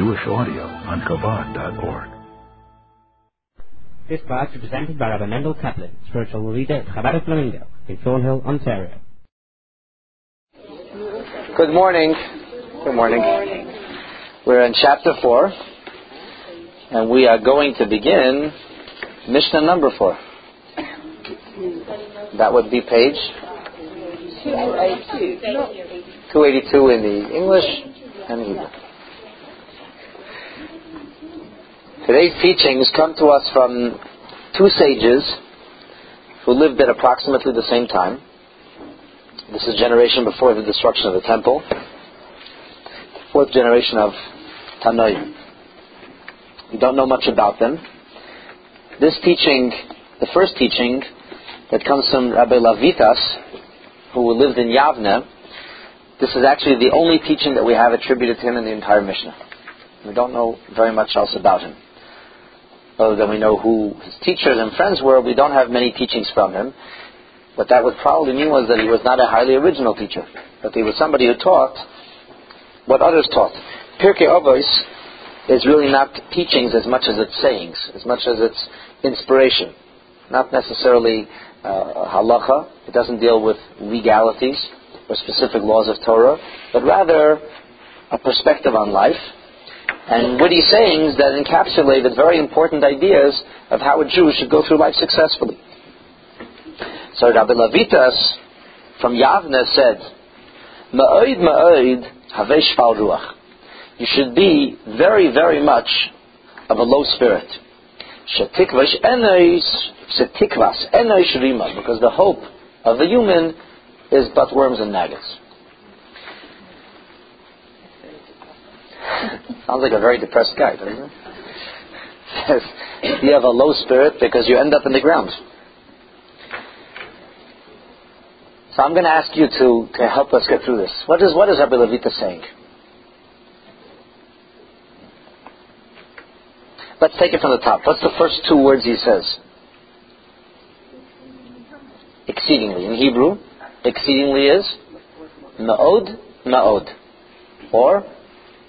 Jewish audio on Chabad.org. This class is presented by Rabbi Mendel Kaplan, spiritual leader at Chabad of Flamingo in Thornhill, Ontario. Good morning. Good morning. We're in chapter 4, and we are going to begin Mishnah number 4. That would be page 282 in the English and Hebrew. Today's teachings come to us from two sages who lived at approximately the same time. This is generation before the destruction of the temple. Fourth generation of Tanoim. We don't know much about them. This teaching, the first teaching that comes from Rabbi Levitas, who lived in Yavne, this is actually the only teaching that we have attributed to him in the entire Mishnah. We don't know very much else about him. Other than we know who his teachers and friends were, we don't have many teachings from him. What that would probably mean was that he was not a highly original teacher, but he was somebody who taught what others taught. Pirkei Avos is really not teachings as much as it's sayings, as much as it's inspiration. Not necessarily uh, halacha. It doesn't deal with legalities or specific laws of Torah, but rather a perspective on life and witty sayings that encapsulated very important ideas of how a Jew should go through life successfully. So Rabbi Levitas from Yavne said, Ma'oid ma'oid havesh ruach. You should be very, very much of a low spirit. Shetikvash enois, shetikvas enois rima, because the hope of the human is but worms and maggots. Sounds like a very depressed guy, doesn't it? Says you have a low spirit because you end up in the ground. So I'm going to ask you to, to help us get through this. What is what is Rabbi Levita saying? Let's take it from the top. What's the first two words he says? Exceedingly. In Hebrew, exceedingly is ma'od, ma'od. Or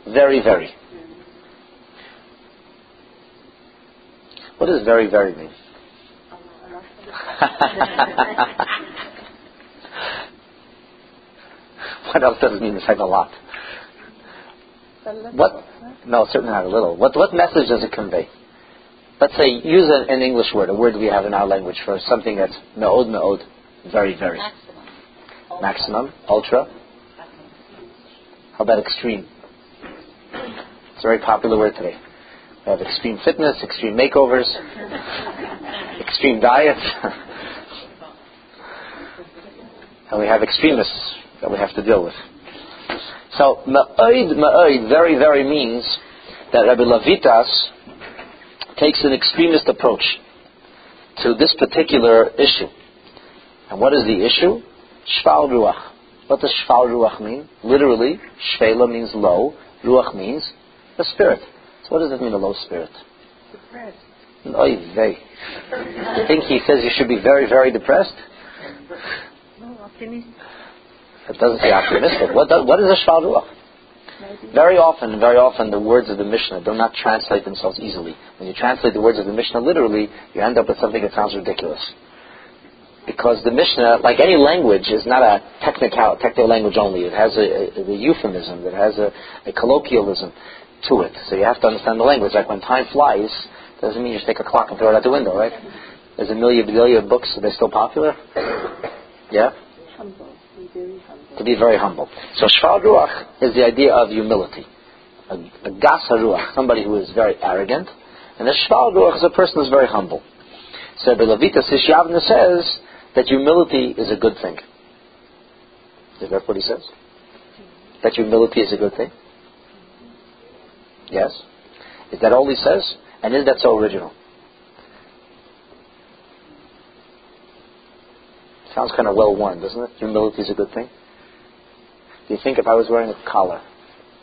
very, very. What does very, very mean? what else does it mean besides a lot? What? No, certainly not a little. What, what message does it convey? Let's say, use an, an English word, a word we have in our language for something that's me'od, me'od, very, very. Maximum. Maximum, ultra. How about extreme? It's a very popular word today. We have extreme fitness, extreme makeovers, extreme diets, and we have extremists that we have to deal with. So, ma'oid, ma'oid, very, very means that Rabbi Levitas takes an extremist approach to this particular issue. And what is the issue? Shval ruach. What does shval ruach mean? Literally, shvela means low, ruach means the spirit. So what does it mean, a low spirit? Depressed. Oy vey. You think he says you should be very, very depressed? No, optimistic. It doesn't say optimistic. What, does, what is a shval ruach? Very often, very often, the words of the Mishnah do not translate themselves easily. When you translate the words of the Mishnah literally, you end up with something that sounds ridiculous. Because the Mishnah, like any language, is not a technical, technical language only. It has a, a, a euphemism. It has a, a colloquialism to it. So you have to understand the language. Like when time flies, doesn't mean you just take a clock and throw it out the window, right? There's a million billion books. That are they still popular? Yeah? Humble. To be very humble. So shval ruach is the idea of humility. A, a gas haruach, somebody who is very arrogant. And a shval ruach is a person who is very humble. So the Levitas Yavna says that humility is a good thing. Is that what he says? That humility is a good thing? Yes? Is that all he says? And is that so original? Sounds kind of well worn, doesn't it? Humility is a good thing. Do you think if I was wearing a collar,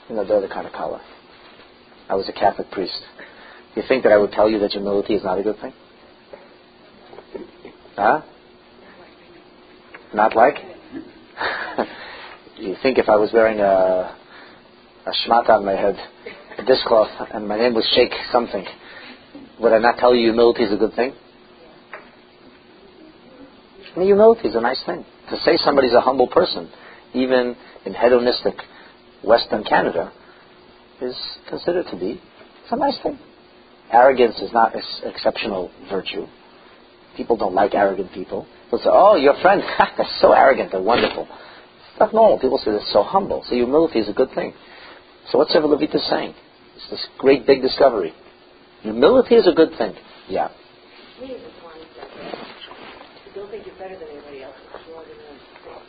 you know, the other kind of collar, I was a Catholic priest, do you think that I would tell you that humility is not a good thing? Huh? Not like? you think if I was wearing a, a shmat on my head, a dishcloth and my name was Sheikh something, would I not tell you humility is a good thing? I mean, humility is a nice thing. To say somebody's a humble person, even in hedonistic Western Canada, is considered to be it's a nice thing. Arrogance is not an exceptional virtue. People don't like arrogant people. They'll say, "Oh, your friend, they're so arrogant, they're wonderful." It's not normal. People say they're so humble. So humility is a good thing. So what's Sefer Levita saying? It's this great big discovery. Humility is a good thing. Yeah. Me is the mindset. You don't think you're better than anybody else. You want to know.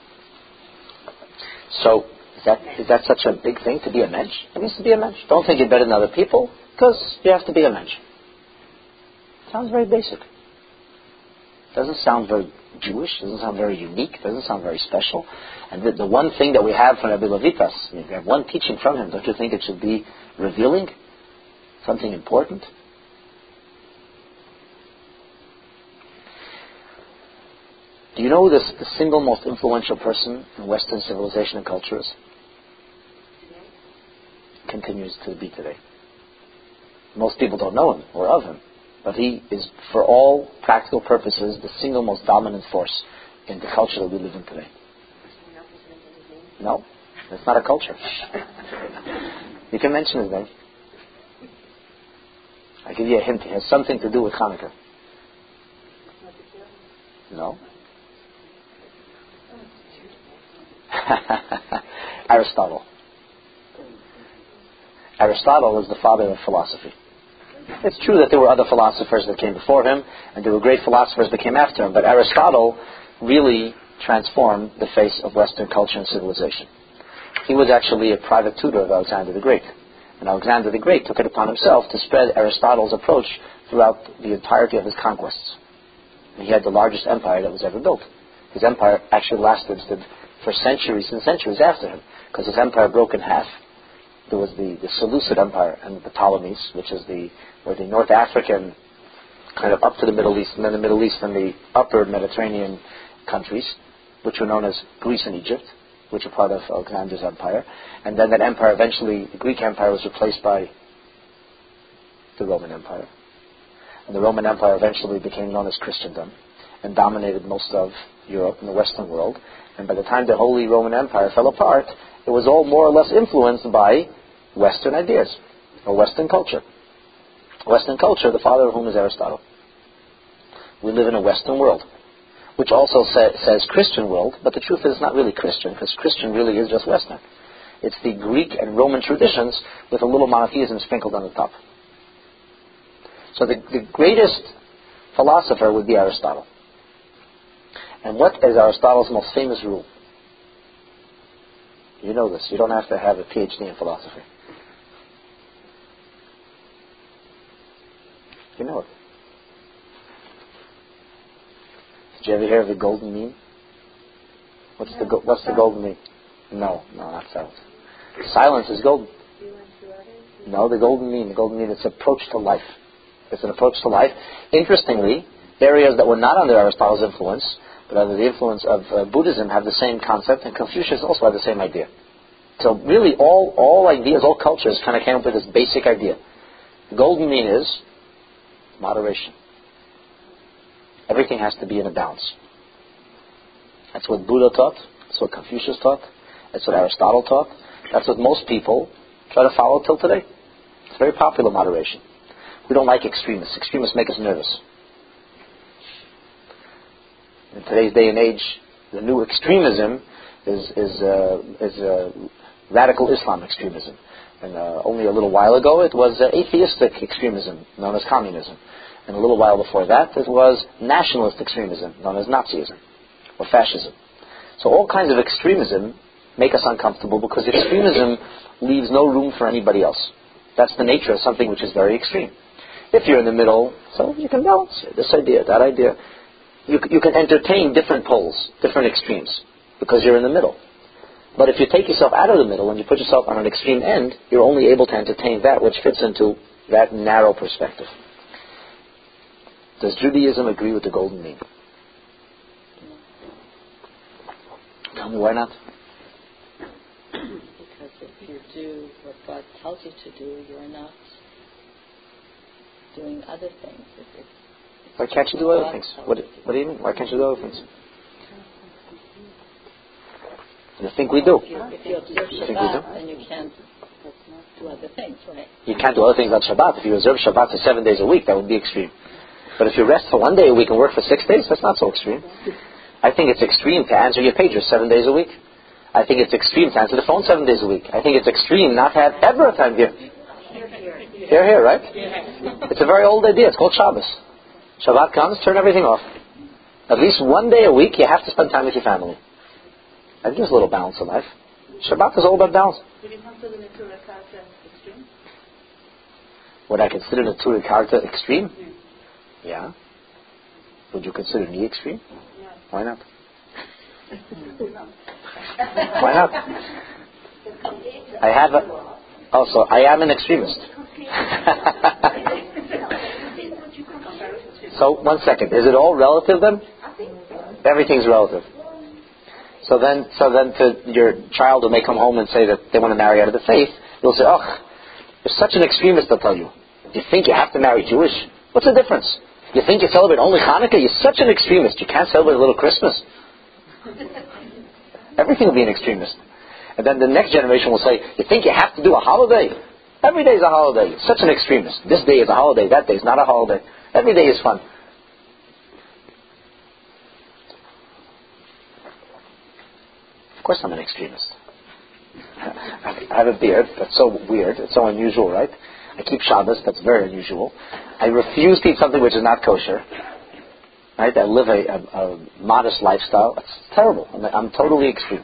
So is that is that such a big thing to be a mensch? It means to be a mensch. Don't think you're better than other people because you have to be a mensch. Sounds very basic. Doesn't sound very Jewish. Doesn't sound very unique. Doesn't sound very special. And the, the one thing that we have from Rabbi Levitas, we have one teaching from him. Don't you think it should be revealing? Something important. Do you know who this, the single most influential person in Western civilization and culture is? Continues to be today. Most people don't know him or of him, but he is, for all practical purposes, the single most dominant force in the culture that we live in today. No, it's not a culture. You can mention his name. I give you a hint. It has something to do with Hanukkah. No. Aristotle. Aristotle is the father of philosophy. It's true that there were other philosophers that came before him, and there were great philosophers that came after him, but Aristotle really transformed the face of Western culture and civilization. He was actually a private tutor of Alexander the Great. And Alexander the Great took it upon himself to spread Aristotle's approach throughout the entirety of his conquests. And he had the largest empire that was ever built. His empire actually lasted for centuries and centuries after him, because his empire broke in half. There was the, the Seleucid Empire and the Ptolemies, which is the where the North African kind of up to the Middle East, and then the Middle East and the upper Mediterranean countries, which were known as Greece and Egypt, which were part of Alexander's empire. And then that empire eventually, the Greek Empire was replaced by the Roman Empire. And the Roman Empire eventually became known as Christendom and dominated most of Europe and the Western world. And by the time the Holy Roman Empire fell apart, it was all more or less influenced by Western ideas or Western culture. Western culture, the father of whom is Aristotle. We live in a Western world, which also sa- says Christian world, but the truth is it's not really Christian, because Christian really is just Western. It's the Greek and Roman traditions with a little monotheism sprinkled on the top. So the, the greatest philosopher would be Aristotle. And what is Aristotle's most famous rule? You know this. You don't have to have a PhD in philosophy. You know it. Did you ever hear of the golden mean? What's the go- what's the golden mean? No, no, not silence. Silence is golden. No, the golden mean. The golden mean. It's approach to life. It's an approach to life. Interestingly, areas that were not under Aristotle's influence, but under the influence of uh, Buddhism, have the same concept, and Confucius also had the same idea. So really, all all ideas, all cultures, kind of came up with this basic idea. The golden mean is moderation. Everything has to be in a balance. That's what Buddha taught. That's what Confucius taught. That's what Aristotle taught. That's what most people try to follow till today. It's very popular moderation. We don't like extremists. Extremists make us nervous. In today's day and age, the new extremism is is uh, is uh, radical Islam extremism. And uh, only a little while ago, it was uh, atheistic extremism, known as communism. And a little while before that, it was nationalist extremism, known as Nazism or fascism. So all kinds of extremism make us uncomfortable because extremism leaves no room for anybody else. That's the nature of something which is very extreme. If you're in the middle, so you can balance this idea, that idea. You, you can entertain different poles, different extremes, because you're in the middle. But if you take yourself out of the middle and you put yourself on an extreme end, you're only able to entertain that which fits into that narrow perspective. Does Judaism agree with the golden mean? Tell me why not? Because if you do what God tells you to do, you're not doing other things. It, it, Why can't you do other things? What, what do you mean? Why can't you do other things? You think we do. if you, if you observe You think we do? Shabbat, then you can't do other things, right? You can't do other things on Shabbat. If you observe Shabbat for seven days a week, that would be extreme. But if you rest for one day a week and work for six days, that's not so extreme. I think it's extreme to answer your pager seven days a week. I think it's extreme to answer the phone seven days a week. I think it's extreme not to have ever a time here. Here, here, right? It's a very old idea. It's called Shabbos. Shabbat comes, turn everything off. At least one day a week, you have to spend time with your family. And there's a little balance in life. Shabbat is all about balance. Would you consider Neturei Karta extreme? Would I consider Neturei Karta extreme? Yeah. Would you consider me extreme? Why not? Why not? I have a. Also, I am an extremist. so, one second. Is it all relative then? Everything's relative. So then, so then, to your child who may come home and say that they want to marry out of the faith, you'll say, "Oh, you're such an extremist." I'll tell you. You think you have to marry Jewish? What's the difference? You think you celebrate only Hanukkah? You're such an extremist. You can't celebrate a little Christmas. Everything will be an extremist. And then the next generation will say, You think you have to do a holiday? Every day is a holiday. You're such an extremist. This day is a holiday. That day is not a holiday. Every day is fun. Of course, I'm an extremist. I have a beard. That's so weird. It's so unusual, right? I keep Shabbos. That's very unusual. I refuse to eat something which is not kosher. Right? I live a, a, a modest lifestyle. It's terrible. I'm, I'm totally extreme.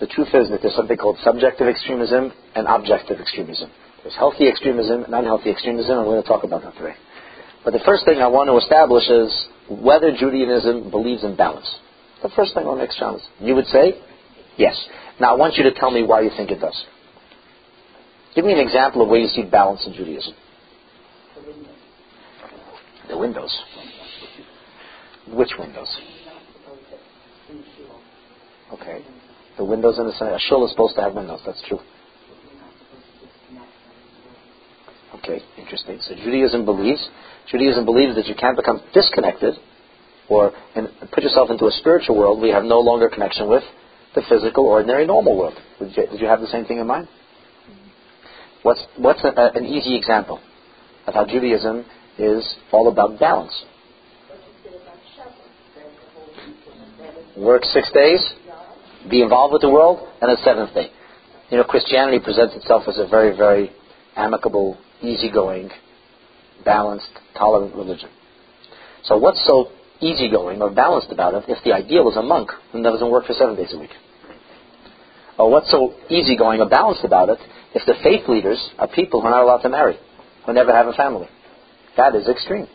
The truth is that there's something called subjective extremism and objective extremism. There's healthy extremism and unhealthy extremism, and we're going to talk about that today. But the first thing I want to establish is whether Judaism believes in balance. The first thing want to establish. You would say, yes. Now I want you to tell me why you think it does. Give me an example of where you see balance in Judaism. The windows. Which windows? Okay. The windows in the center. A shul is supposed to have windows. That's true. Okay, interesting. So Judaism believes Judaism believes that you can't become disconnected or put yourself into a spiritual world we have no longer connection with the physical, ordinary, normal world. Did you, did you have the same thing in mind? What's what's a, a, an easy example of how Judaism is all about balance? Work six days, be involved with the world, and a seventh day. You know, Christianity presents itself as a very, very amicable, easygoing, balanced, tolerant religion. So what's so easygoing or balanced about it if the ideal is a monk who doesn't work for seven days a week? Or what's so easygoing or balanced about it if the faith leaders are people who are not allowed to marry, who never have a family? That is extreme.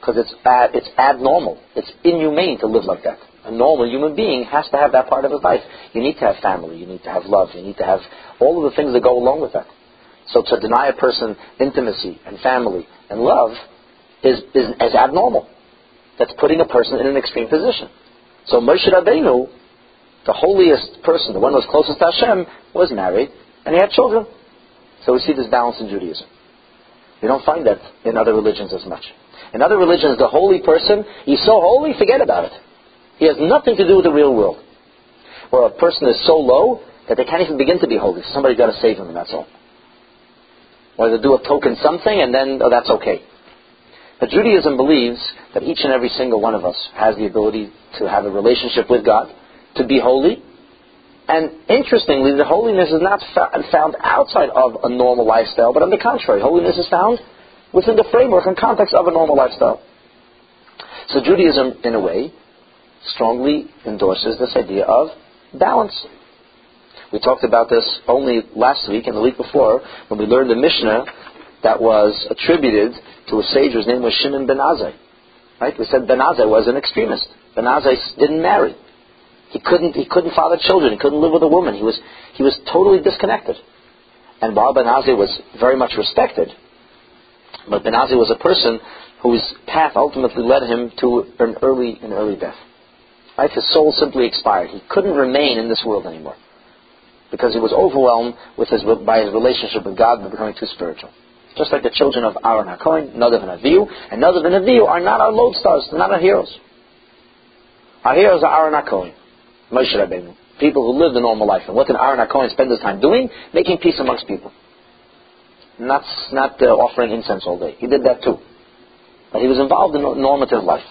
Because it's, ad, it's abnormal. It's inhumane to live like that. A normal human being has to have that part of his life. You need to have family. You need to have love. You need to have all of the things that go along with that. So to deny a person intimacy and family and love is, is, is abnormal. That's putting a person in an extreme position. So Moshe Rabbeinu, the holiest person, the one who was closest to Hashem, was married and he had children. So we see this balance in Judaism. You don't find that in other religions as much. In other religions, the holy person, he's so holy, forget about it. He has nothing to do with the real world. Where a person is so low that they can't even begin to be holy. Somebody's got to save them, and that's all. Or they do a token something, and then oh, that's okay. But Judaism believes that each and every single one of us has the ability to have a relationship with God, to be holy. And interestingly, the holiness is not found outside of a normal lifestyle, but on the contrary, holiness is found within the framework and context of a normal lifestyle. So Judaism, in a way, strongly endorses this idea of balance. We talked about this only last week and the week before when we learned the Mishnah that was attributed to a sage whose name was Shimon ben Azai. Right? We said Ben Azai was an extremist. Ben Azai didn't marry. He couldn't, he couldn't father children. He couldn't live with a woman. He was, he was totally disconnected. And while Ben Azai was very much respected, but Ben Azai was a person whose path ultimately led him to an early, an early death. Right? His soul simply expired. He couldn't remain in this world anymore. because he was overwhelmed with his, by his relationship with God and becoming too spiritual. Just like the children of Aaron HaKohen, Nadav and Avihu, and Nadav and Avihu are not our lodestars, not our heroes. Our heroes are Aaron HaKohen, Moshe Rabbeinu, people who lived a normal life. And what did Aaron HaKohen spend his time doing? Making peace amongst people. Not, not uh, offering incense all day. He did that too. But he was involved in normative life.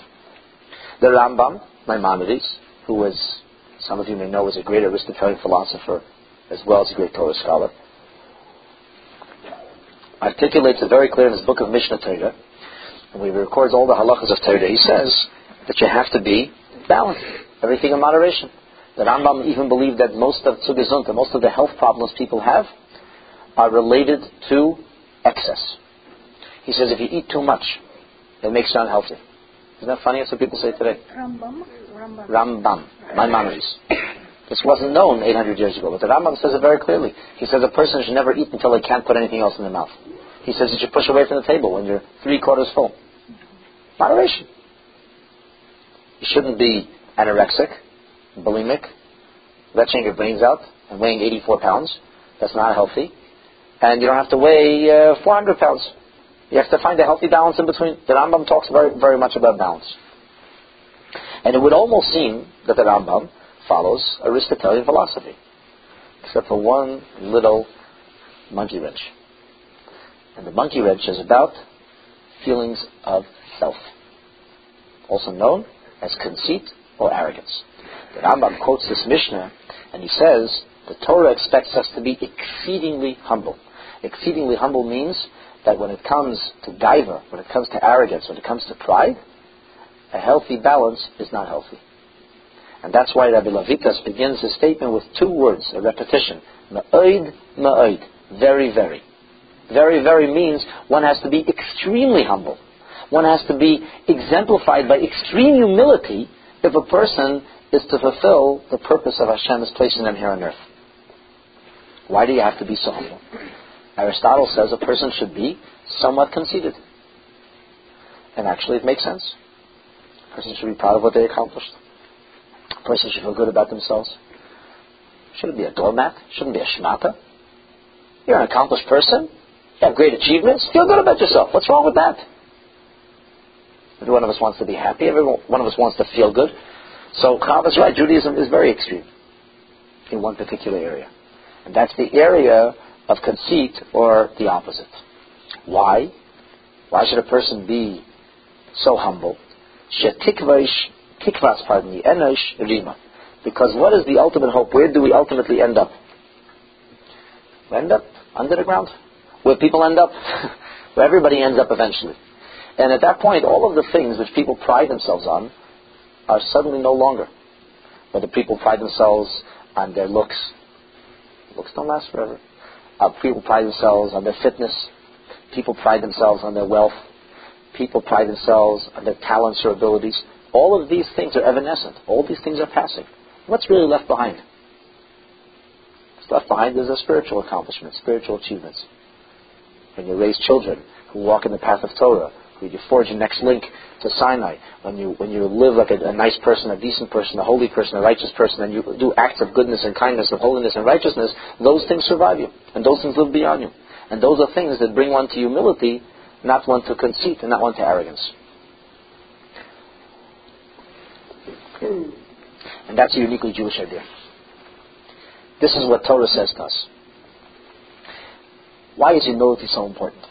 The Rambam, Maimonides, who was, some of you may know, was a great Aristotelian philosopher as well as a great Torah scholar, articulates it very clear in his book of Mishnah Torah, and he records all the halachas of Torah. He says that you have to be balanced, everything in moderation. The Rambam even believed that most of tzugizunta, most of the health problems people have, are related to excess. He says if you eat too much, it makes you unhealthy. Isn't that funny? That's what people say today. Rambam. Rambam. Rambam, Maimonides. This wasn't known 800 years ago, but the Rambam says it very clearly. He says a person should never eat until they can't put anything else in their mouth. He says you should push away from the table when you're three quarters full. Moderation. You shouldn't be anorexic, bulimic, retching your brains out, and weighing 84 pounds. That's not healthy. And you don't have to weigh uh, 400 pounds. You have to find a healthy balance in between. The Rambam talks very, very much about balance. And it would almost seem that the Rambam follows Aristotelian philosophy, except for one little monkey wrench. And the monkey wrench is about feelings of self, also known as conceit or arrogance. The Rambam quotes this Mishnah, and he says the Torah expects us to be exceedingly humble. Exceedingly humble means that when it comes to gaiva, when it comes to arrogance, when it comes to pride, a healthy balance is not healthy. And that's why Rabbi Levitas begins his statement with two words, a repetition. Ma'oid, ma'oid. Very, very. Very, very means one has to be extremely humble. One has to be exemplified by extreme humility if a person is to fulfill the purpose of Hashem is placing them here on earth. Why do you have to be so humble? Aristotle says a person should be somewhat conceited. And actually, it makes sense. A person should be proud of what they accomplished. Person should feel good about themselves. Shouldn't be a doormat. Shouldn't be a shmata. You're an accomplished person. You have great achievements. Feel good about yourself. What's wrong with that? Every one of us wants to be happy. Every one of us wants to feel good. So Chav is right. Judaism is very extreme in one particular area. And that's the area of conceit or the opposite. Why? Why should a person be so humble? Tikvas, pardon me, enosh rima. Because what is the ultimate hope? Where do we ultimately end up? We end up under the ground. Where people end up? Where everybody ends up eventually. And at that point, all of the things which people pride themselves on are suddenly no longer. Whether people pride themselves on their looks, looks don't last forever. Uh, people pride themselves on their fitness. People pride themselves on their wealth. People pride themselves on their talents or abilities. All of these things are evanescent. All these things are passing. What's really left behind? What's left behind is a spiritual accomplishment, spiritual achievements. When you raise children who walk in the path of Torah, who you forge a next link to Sinai, when you when you live like a, a nice person, a decent person, a holy person, a righteous person, and you do acts of goodness and kindness and holiness and righteousness, those things survive you, and those things live beyond you, and those are things that bring one to humility, not one to conceit, and not one to arrogance. Hmm. And that's a uniquely Jewish idea. This is what Torah says to us. Why is humility so important?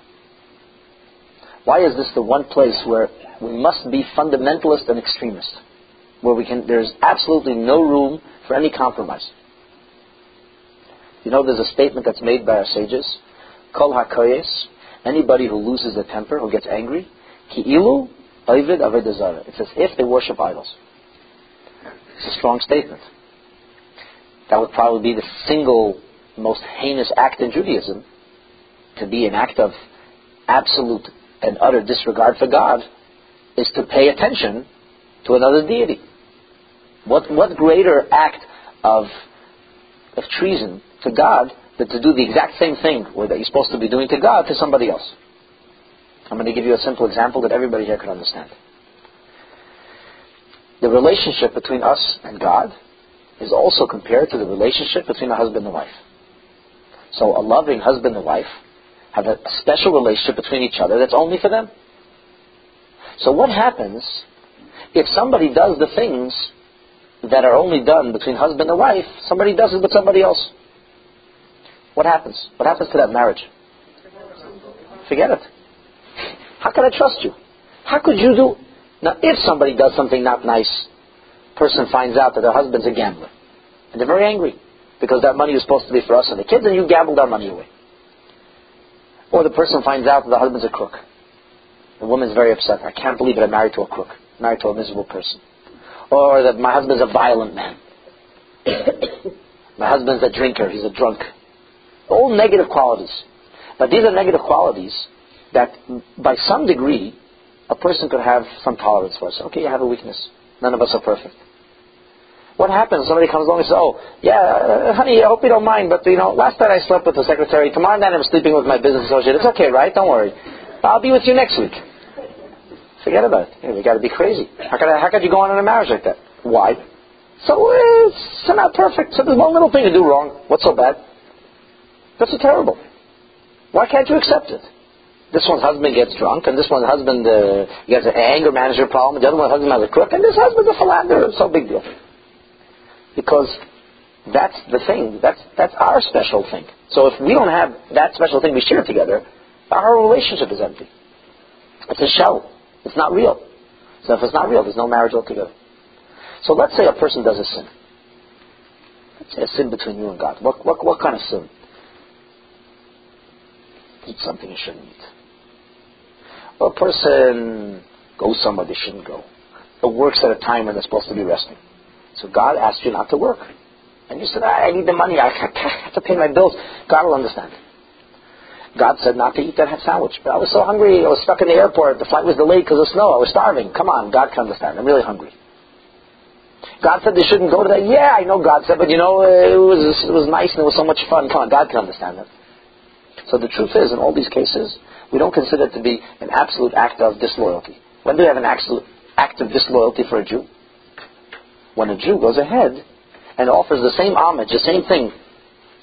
Why is this the one place where we must be fundamentalist and extremist? Where we can, there's absolutely no room for any compromise. You know, there's a statement that's made by our sages, Kol HaKoyes, anybody who loses their temper, who gets angry, Ki'ilu Ovid Avedazara. It's as if they worship idols. It's a strong statement. That would probably be the single most heinous act in Judaism, to be an act of absolute and utter disregard for God, is to pay attention to another deity. What, what greater act of, of treason to God than to do the exact same thing that you're supposed to be doing to God to somebody else? I'm going to give you a simple example that everybody here can understand. The relationship between us and God is also compared to the relationship between a husband and wife. So a loving husband and wife have a special relationship between each other that's only for them. So what happens if somebody does the things that are only done between husband and wife, somebody does it with somebody else? What happens? What happens to that marriage? Forget it. How can I trust you? How could you do? Now, if somebody does something not nice, person finds out that their husband's a gambler, and they're very angry because that money was supposed to be for us and the kids, and you gambled our money away. Or the person finds out that the husband's a crook. The woman's very upset. I can't believe it. I'm married to a crook, married to a miserable person. Or that my husband's a violent man. my husband's a drinker. He's a drunk. All negative qualities. But these are negative qualities that, by some degree, a person could have some tolerance for. So, okay, you have a weakness. None of us are perfect. What happens? Somebody comes along and says, "Oh, yeah, uh, honey, I hope you don't mind, but you know, last night I slept with the secretary. Tomorrow night I'm sleeping with my business associate. It's okay, right? Don't worry. I'll be with you next week." Forget about it. You, know, you got to be crazy. How could I, how could you go on in a marriage like that? Why? So uh, it's not perfect. So there's one little thing to do wrong. What's so bad? That's so terrible. Why can't you accept it? This one's husband gets drunk, and this one's husband uh, gets an anger management problem, and the other one's husband has a crook, and this husband's a philanderer. So big deal. Because that's the thing. That's that's our special thing. So if we don't have that special thing we share together, our relationship is empty. It's a shell. It's not real. So if it's not real, there's no marriage altogether. So let's say a person does a sin. Let's say a sin between you and God. What what what kind of sin? Eat something you shouldn't eat. A person goes somewhere they shouldn't go. Or works at a time when they're supposed to be resting. So God asked you not to work. And you said, ah, I need the money. I have to pay my bills. God will understand. God said not to eat that sandwich. But I was so hungry. I was stuck in the airport. The flight was delayed because of snow. I was starving. Come on. God can understand. I'm really hungry. God said they shouldn't go to that. Yeah, I know God said, but you know, it was, it was nice and it was so much fun. Come on. God can understand that. So the truth is, in all these cases, we don't consider it to be an absolute act of disloyalty. When do we have an absolute act of disloyalty for a Jew? When a Jew goes ahead and offers the same homage, the same thing,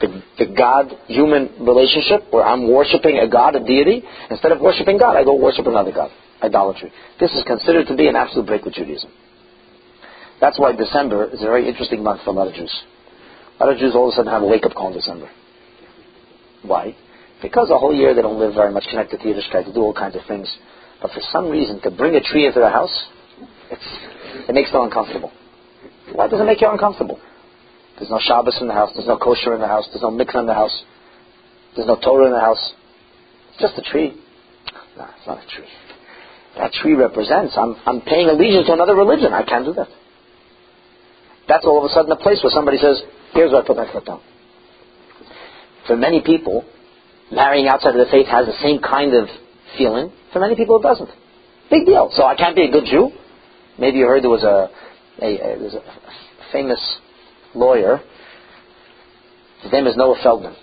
the, the God-human relationship, where I'm worshiping a God, a deity, instead of worshiping God, I go worship another God. Idolatry. This is considered to be an absolute break with Judaism. That's why December is a very interesting month for a lot of Jews. A lot of Jews all of a sudden have a wake-up call in December. Why? Because the whole year they don't live very much connected to Yiddishkeit, they do all kinds of things. But for some reason, to bring a tree into the house, it makes them uncomfortable. Why does it make you uncomfortable? There's no Shabbos in the house, there's no kosher in the house, there's no mikvah in the house, there's no Torah in the house. It's just a tree. No, it's not a tree. That tree represents, I'm, I'm paying allegiance to another religion. I can't do that. That's all of a sudden a place where somebody says, here's where I put my foot down. For many people, marrying outside of the faith has the same kind of feeling. For many people, it doesn't. Big deal. So I can't be a good Jew. Maybe you heard there was a, a, a, there's a famous lawyer. His name is Noah Feldman,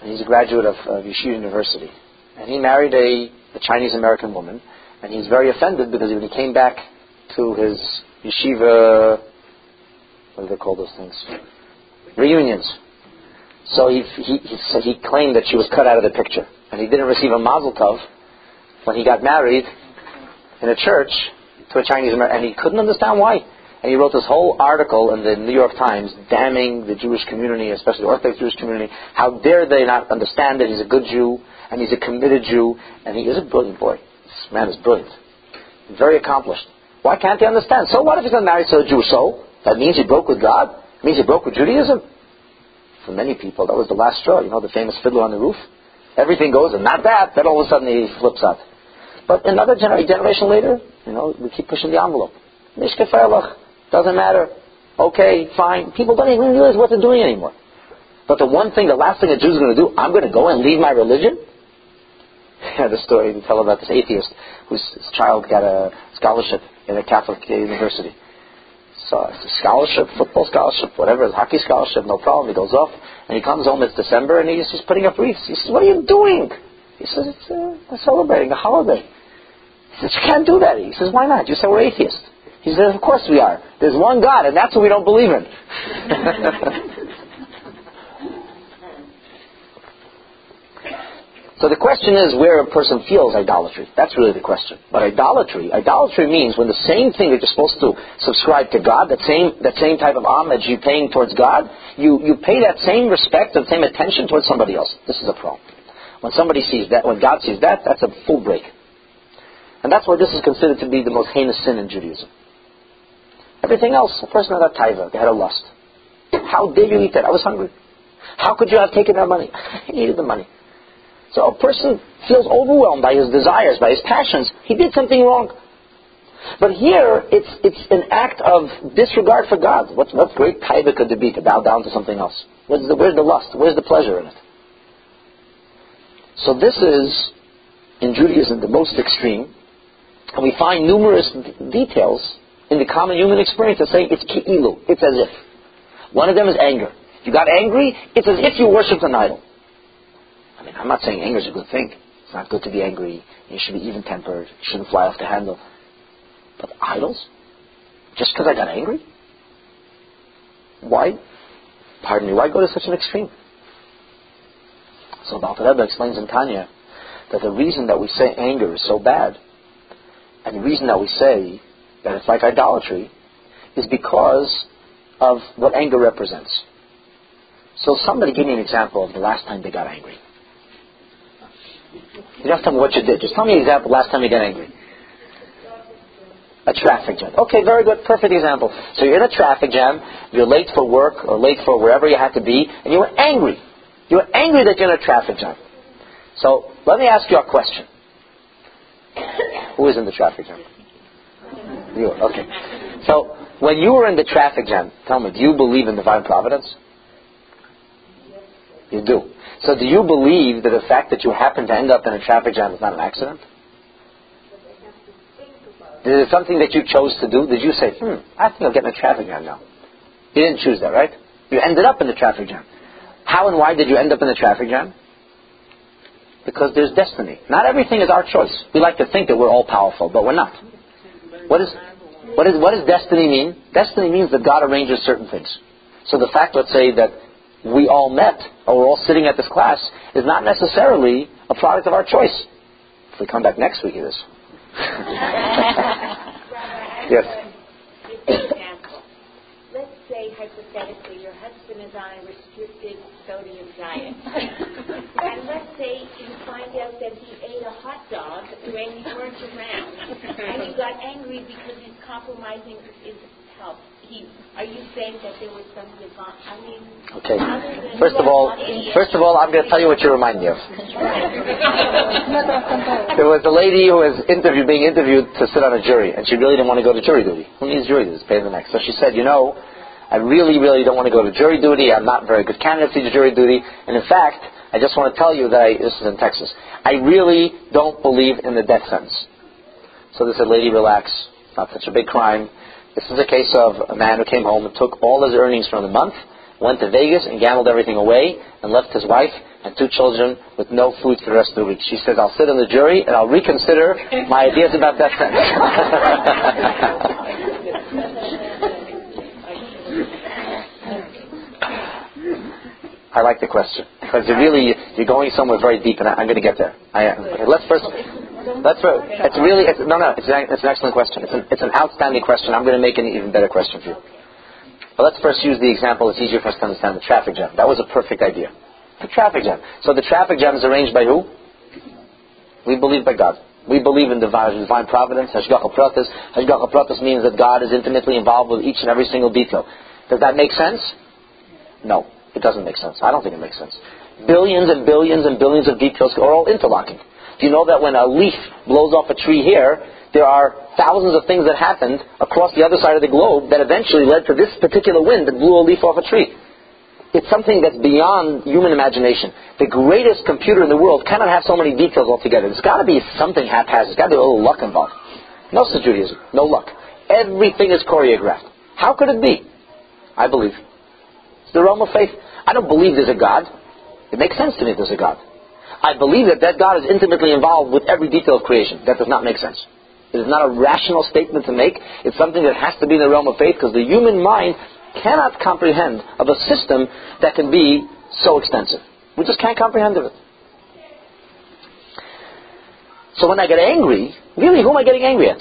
and he's a graduate of, of Yeshiva University. And he married a, a Chinese American woman, and he's very offended because when he came back to his yeshiva, what do they call those things? Reunions. So he, he, he, so he claimed that she was cut out of the picture. And he didn't receive a mazel tov when he got married in a church to a Chinese American. And he couldn't understand why. And he wrote this whole article in the New York Times damning the Jewish community, especially the Orthodox Jewish community. How dare they not understand that he's a good Jew and he's a committed Jew and he is a brilliant boy. This man is brilliant. Very accomplished. Why can't they understand? So what if he's not married to a Jewish soul? That means he broke with God? It means he broke with Judaism? For many people, that was the last straw. You know, the famous fiddler on the roof? Everything goes, and not that. Then all of a sudden he flips out. But another gener- generation later, you know, we keep pushing the envelope. Mishkeferlach. Doesn't matter. Okay, fine. People don't even realize what they're doing anymore. But the one thing, the last thing a Jew's going to do, I'm going to go and leave my religion? The story to tell about this atheist whose child got a scholarship in a Catholic university. A scholarship, football scholarship, whatever, hockey scholarship, no problem. He goes off and he comes home. It's December and he's just putting up wreaths. He says, "What are you doing?" He says, "It's uh, we're celebrating a holiday." He says, "You can't do that." He says, "Why not?" You say we're atheists. He says, of course we are. There's one God, and that's what we don't believe in. so the question is where a person feels idolatry. That's really the question. But idolatry, idolatry means when the same thing that you're supposed to subscribe to God, that same, that same type of homage you're paying towards God, you, you pay that same respect and same attention towards somebody else. This is a problem. When somebody sees that, when God sees that, that's a full break. And that's why this is considered to be the most heinous sin in Judaism. Everything else, a person had a taiva, they had a lust. How dare you eat that? I was hungry. How could you have taken that money? he needed the money. So a person feels overwhelmed by his desires, by his passions. He did something wrong. But here, it's, it's an act of disregard for God. What, what great taiva could it be to bow down to something else? Where's the, where's the lust? Where's the pleasure in it? So this is, in Judaism, the most extreme. And we find numerous d- details in the common human experience that say it's ki'ilu. It's as if. One of them is anger. You got angry, it's as if you worshipped an idol. I mean, I'm not saying anger is a good thing. It's not good to be angry. You should be even tempered. You shouldn't fly off the handle. But idols? Just because I got angry? Why? Pardon me, why go to such an extreme? So Balta Rebbe explains in Tanya that the reason that we say anger is so bad, and the reason that we say that it's like idolatry, is because of what anger represents. So somebody give me an example of the last time they got angry. You to tell me what you did. Just tell me an example last time you got angry. A traffic jam. Okay, very good. Perfect example. So you're in a traffic jam, you're late for work or late for wherever you had to be, and you were angry. You were angry that you're in a traffic jam. So let me ask you a question. Who is in the traffic jam? You. Okay. So when you were in the traffic jam, tell me, do you believe in divine providence? You do. So do you believe that the fact that you happen to end up in a traffic jam is not an accident? Is it something that you chose to do? Did you say, hmm, I think I'll get in a traffic jam now? You didn't choose that, right? You ended up in the traffic jam. How and why did you end up in the traffic jam? Because there's destiny. Not everything is our choice. We like to think that we're all powerful, but we're not. What is, what is, what does destiny mean? Destiny means that God arranges certain things. So the fact, let's say, that we all met, or we're all sitting at this class, is not necessarily a product of our choice. If we come back next week, it is. yes. Let's say, hypothetically, your husband is on a restricted sodium diet. and let's say you find out that he ate a hot dog when you weren't around. And you got angry because he's compromising his health. He, are you saying that there was some divine, I mean... Okay. First of all, first of all, I'm going to tell you what you remind me of. There was a lady who was interviewed, being interviewed to sit on a jury, and she really didn't want to go to jury duty. Who needs jury duty? It's paid the next. So she said, you know, I really, really don't want to go to jury duty. I'm not very good candidate to jury duty. And in fact, I just want to tell you that I, this is in Texas, I really don't believe in the death sentence. So this said, lady, relax. Not such a big crime. This is a case of a man who came home and took all his earnings from the month, went to Vegas and gambled everything away, and left his wife and two children with no food for the rest of the week. She says, I'll sit in the jury and I'll reconsider my ideas about death sentence. I like the question because you're really you're going somewhere very deep, and I, I'm going to get there. I am. Okay, let's first. Let's first. It's really it's, no no. It's an, it's an excellent question. It's an, it's an outstanding question. I'm going to make an even better question for you. But let's first use the example. It's easier for us to understand the traffic jam. That was a perfect idea. The traffic jam. So the traffic jam is arranged by who? We believe by God. We believe in divine, divine providence. Hashgacha pratis. Hashgacha pratis means that God is intimately involved with each and every single detail. Does that make sense? No. It doesn't make sense. I don't think it makes sense. Billions and billions and billions of details are all interlocking. Do you know that when a leaf blows off a tree here, there are thousands of things that happened across the other side of the globe that eventually led to this particular wind that blew a leaf off a tree? It's something that's beyond human imagination. The greatest computer in the world cannot have so many details altogether. There's got to be something haphazard. There's got to be a little luck involved. No such Judaism. No luck. Everything is choreographed. How could it be? I believe. It's the realm of faith. I don't believe there's a God. It makes sense to me there's a God. I believe that that God is intimately involved with every detail of creation. That does not make sense. It is not a rational statement to make. It's something that has to be in the realm of faith because the human mind cannot comprehend of a system that can be so extensive. We just can't comprehend of it. So when I get angry, really, who am I getting angry at?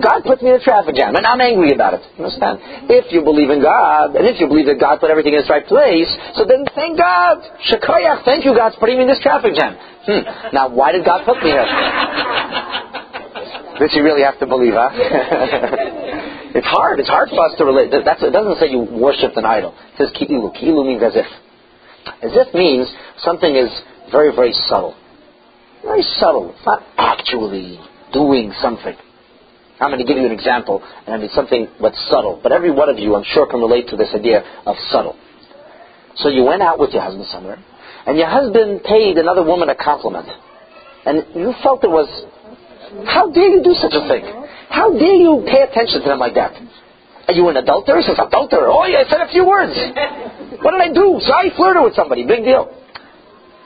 God put me in a traffic jam, and I'm angry about it. You understand? If you believe in God, and if you believe that God put everything in its right place, so then thank God. Shekoyach, thank you, God, for putting me in this traffic jam. Hmm. Now, why did God put me here? this you really have to believe, huh? it's hard. It's hard for us to relate. That's, it doesn't say you worshipped an idol. It says ki'ilu. Ki'ilu means as if. As if means something is very, very subtle. Very subtle. It's not actually doing something. I'm going to give you an example, and it's something but subtle. But every one of you, I'm sure, can relate to this idea of subtle. So you went out with your husband somewhere, and your husband paid another woman a compliment, and you felt it was, how dare you do such a thing? How dare you pay attention to them like that? Are you an adulterer? He says, adulterer. Oh, yeah, I said a few words. What did I do? So I flirted with somebody. Big deal.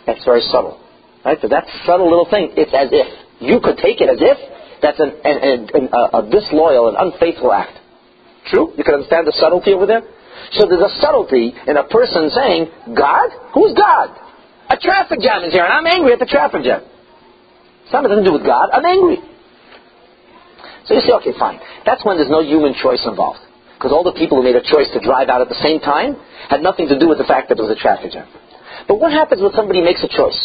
That's very subtle. Right? So that subtle little thing, it's as if. You could take it as if that's an, an, an, a, a disloyal and unfaithful act. True? You can understand the subtlety over there? So there's a subtlety in a person saying, God? Who's God? A traffic jam is here, and I'm angry at the traffic jam. Something doesn't do with God. I'm angry. So you say, okay, fine. That's when there's no human choice involved. Because all the people who made a choice to drive out at the same time had nothing to do with the fact that there was a traffic jam. But what happens when somebody makes a choice?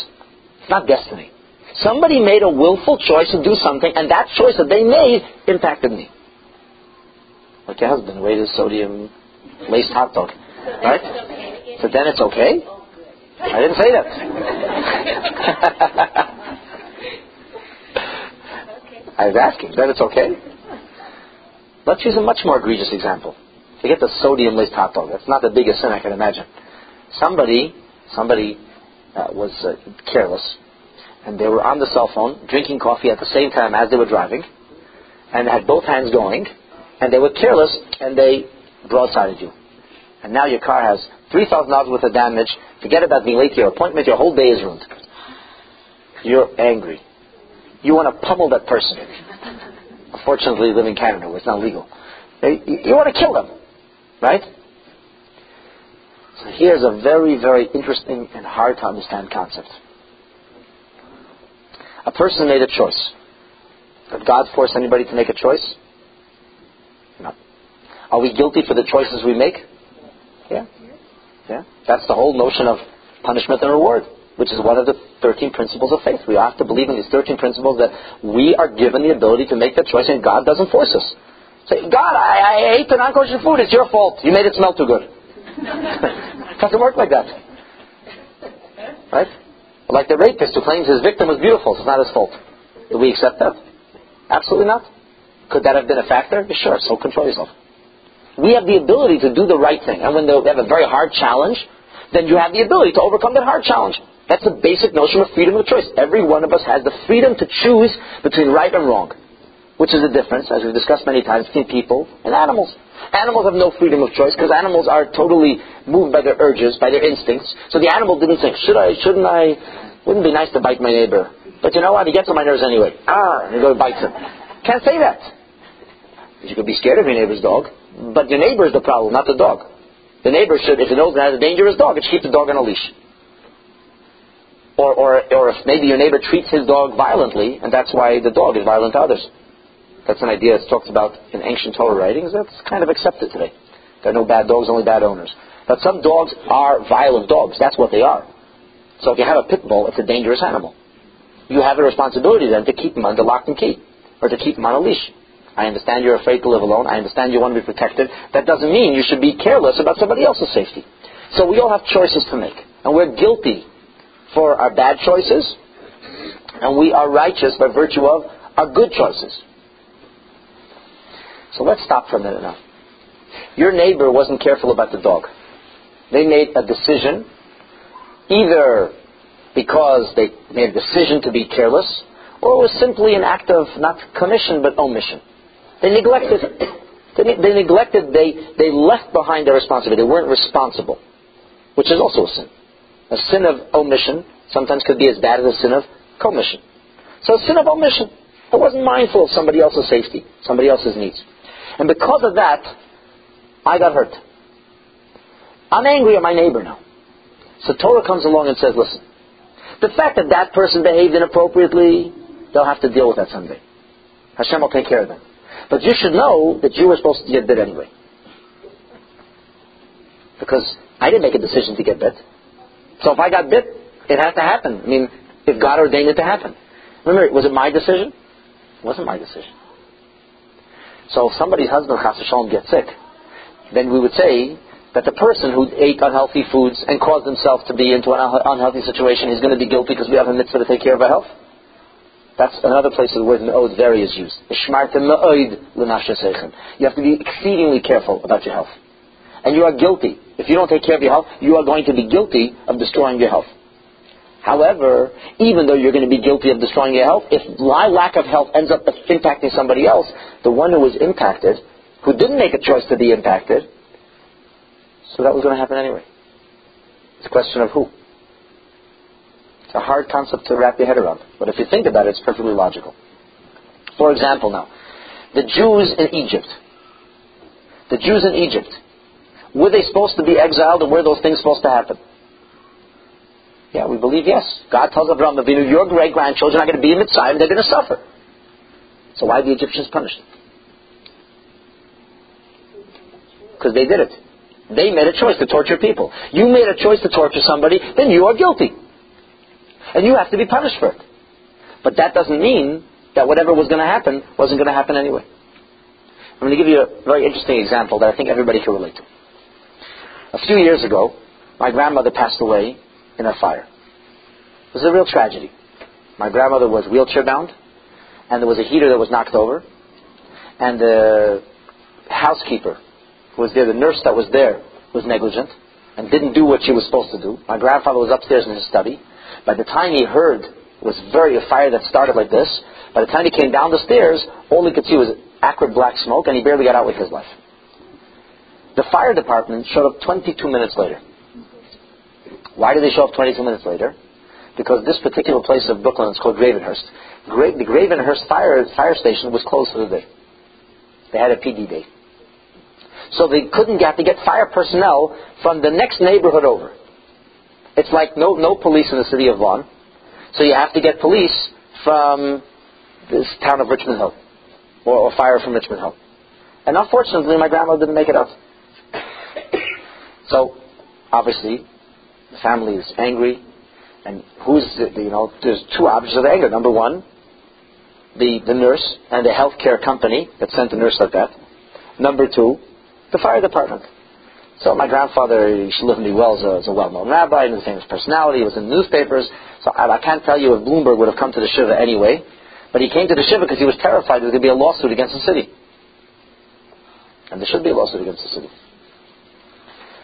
It's not destiny. Somebody made a willful choice to do something, and that choice that they made impacted me. Like your husband his sodium laced hot dog. Right? So then it's okay? I didn't say that. I was asking. Then it's okay? Let's use a much more egregious example. Forget the sodium laced hot dog. That's not the biggest sin I can imagine. Somebody, somebody uh, was uh, careless and they were on the cell phone drinking coffee at the same time as they were driving, and had both hands going, and they were careless, and they broadsided you. And now your car has $3,000 worth of damage. Forget about being late to your appointment. Your whole day is ruined. You're angry. You want to pummel that person. Unfortunately, you live in Canada where it's not legal. You want to kill them. Right? So here's a very, very interesting and hard to understand concept. A person made a choice. Did God force anybody to make a choice? No. Are we guilty for the choices we make? Yeah. Yeah. That's the whole notion of punishment and reward, which is one of the 13 principles of faith. We have to believe in these 13 principles that we are given the ability to make that choice and God doesn't force us. Say, God, I, I ate the non-kosher food. It's your fault. You made it smell too good. it doesn't work like that. Right? Like the rapist who claims his victim was beautiful, so it's not his fault. Do we accept that? Absolutely not. Could that have been a factor? Sure, so control yourself. We have the ability to do the right thing. And when they have a very hard challenge, then you have the ability to overcome that hard challenge. That's the basic notion of freedom of choice. Every one of us has the freedom to choose between right and wrong, which is the difference, as we've discussed many times, between people and animals. Animals have no freedom of choice because animals are totally moved by their urges, by their instincts. So the animal didn't think, should I, shouldn't I? Wouldn't be nice to bite my neighbor. But you know what? He gets on my nerves anyway. Ah, and you go to bite him. Can't say that. You could be scared of your neighbor's dog, but your neighbor is the problem, not the dog. The neighbor should, if it knows it has a dangerous dog, it should keep the dog on a leash. Or, or, or if maybe your neighbor treats his dog violently, and that's why the dog is violent to others. That's an idea that's talked about in ancient Torah writings. That's kind of accepted today. There are no bad dogs, only bad owners. But some dogs are violent dogs. That's what they are. So if you have a pit bull, it's a dangerous animal. You have a responsibility then to keep him under lock and key, or to keep him on a leash. I understand you're afraid to live alone. I understand you want to be protected. That doesn't mean you should be careless about somebody else's safety. So we all have choices to make. And we're guilty for our bad choices, and we are righteous by virtue of our good choices. So let's stop for a minute now. Your neighbor wasn't careful about the dog. They made a decision, either because they made a decision to be careless, or it was simply an act of not commission but omission. They neglected. They, they neglected. They they left behind their responsibility. They weren't responsible, which is also a sin. A sin of omission sometimes could be as bad as a sin of commission. So a sin of omission. I wasn't mindful of somebody else's safety, somebody else's needs. And because of that, I got hurt. I'm angry at my neighbor now. So Torah comes along and says, listen, the fact that that person behaved inappropriately, they'll have to deal with that someday. Hashem will take care of them. But you should know that you were supposed to get bit anyway. Because I didn't make a decision to get bit. So if I got bit, it had to happen. I mean, if God ordained it to happen. Remember, was it my decision? It wasn't my decision. So if somebody's husband, Chas Shalom, gets sick, then we would say that the person who ate unhealthy foods and caused himself to be into an unhealthy situation is going to be guilty because we have a mitzvah to take care of our health. That's another place where the word me'od very is used. You have to be exceedingly careful about your health. And you are guilty. If you don't take care of your health, you are going to be guilty of destroying your health. However, even though you're going to be guilty of destroying your health, if my lack of health ends up impacting somebody else, the one who was impacted, who didn't make a choice to be impacted, so that was going to happen anyway. It's a question of who. It's a hard concept to wrap your head around. But if you think about it, it's perfectly logical. For example, now, the Jews in Egypt. The Jews in Egypt. Were they supposed to be exiled and were those things supposed to happen? Yeah, we believe yes. God tells Abraham Avinu, your great grandchildren are going to be in Mitzrayim, they're going to suffer. So why the Egyptians punished them? Because they did it. They made a choice to torture people. You made a choice to torture somebody, then you are guilty. And you have to be punished for it. But that doesn't mean that whatever was going to happen wasn't going to happen anyway. I'm going to give you a very interesting example that I think everybody can relate to. A few years ago, my grandmother passed away in a fire. It was a real tragedy. My grandmother was wheelchair bound, and there was a heater that was knocked over, and the housekeeper who was there, the nurse that was there, was negligent and didn't do what she was supposed to do. My grandfather was upstairs in his study. By the time he heard it was very a fire that started like this, by the time he came down the stairs, all he could see was acrid black smoke, and he barely got out with his life. The fire department showed up 22 minutes later. Why did they show up 22 minutes later? Because this particular place of Brooklyn is called Gravenhurst. Gra- the Gravenhurst fire, fire station was closed for the day. They had a PD day. So they couldn't get to get fire personnel from the next neighborhood over. It's like no, no police in the city of Vaughan. So you have to get police from this town of Richmond Hill. Or, or fire from Richmond Hill. And unfortunately, my grandmother didn't make it out. So, obviously, the family is angry. And who's, the, you know, there's two objects of anger. Number one, the, the nurse and the healthcare company that sent the nurse like that. Number two, the fire department. So my grandfather, he lived me well as a, uh, as a well-known rabbi and a famous personality. He was in the newspapers. So I, I can't tell you if Bloomberg would have come to the shiva anyway. But he came to the shiva because he was terrified there was going to be a lawsuit against the city. And there should be a lawsuit against the city.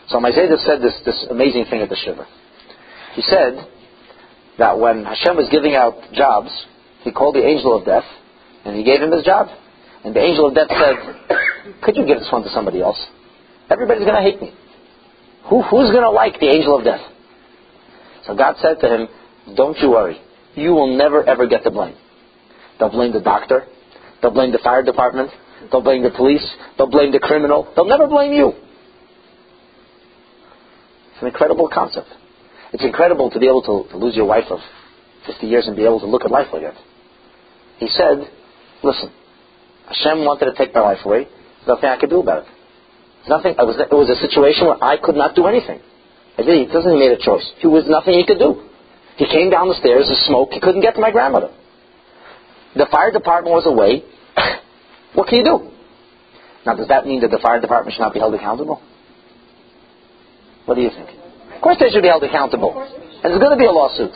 So Zayda said this, this amazing thing at the shiva. He said that when Hashem was giving out jobs, he called the angel of death, and he gave him his job. And the angel of death said, could you give this one to somebody else? Everybody's going to hate me. Who, who's going to like the angel of death? So God said to him, don't you worry. You will never ever get the blame. They'll blame the doctor. They'll blame the fire department. They'll blame the police. They'll blame the criminal. They'll never blame you. It's an incredible concept. It's incredible to be able to, to lose your wife of 50 years and be able to look at life like that. He said, listen, Hashem wanted to take my life away. There's nothing I could do about it. Nothing. It was, it was a situation where I could not do anything. I did. He doesn't he made a choice. He was nothing he could do. He came down the stairs, the smoke. He couldn't get to my grandmother. The fire department was away. what can you do? Now, does that mean that the fire department should not be held accountable? What do you think? Of course, they should be held accountable, and there's going to be a lawsuit.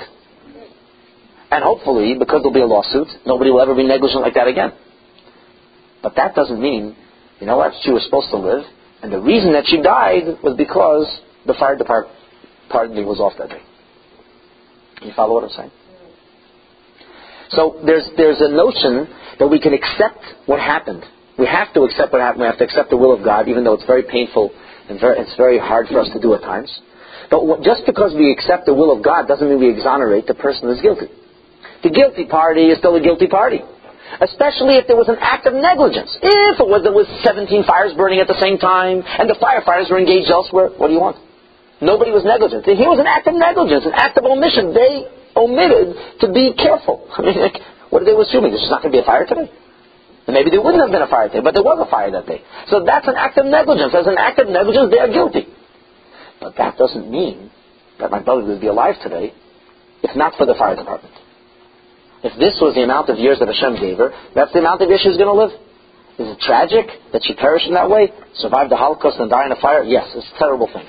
And hopefully, because there'll be a lawsuit, nobody will ever be negligent like that again. But that doesn't mean, you know what, she was supposed to live, and the reason that she died was because the fire department pardon me, was off that day. You follow what I'm saying? So there's, there's a notion that we can accept what happened. We have to accept what happened. We have to accept the will of God, even though it's very painful and it's very hard for us to do at times. But just because we accept the will of God doesn't mean we exonerate the person who's guilty. the guilty party is still a guilty party. Especially if there was an act of negligence. If it was there was 17 fires burning at the same time and the firefighters were engaged elsewhere, what do you want? Nobody was negligent. Here was an act of negligence, an act of omission. They omitted to be careful. I mean, like, what are they assuming? There's not going to be a fire today? Maybe there wouldn't have been a fire today, but there was a fire that day. So that's an act of negligence. As an act of negligence, they are guilty. But that doesn't mean that my brother would be alive today if not for the fire department. If this was the amount of years that Hashem gave her, that's the amount of years she's going to live. Is it tragic that she perished in that way? Survived the Holocaust and died in a fire? Yes, it's a terrible thing.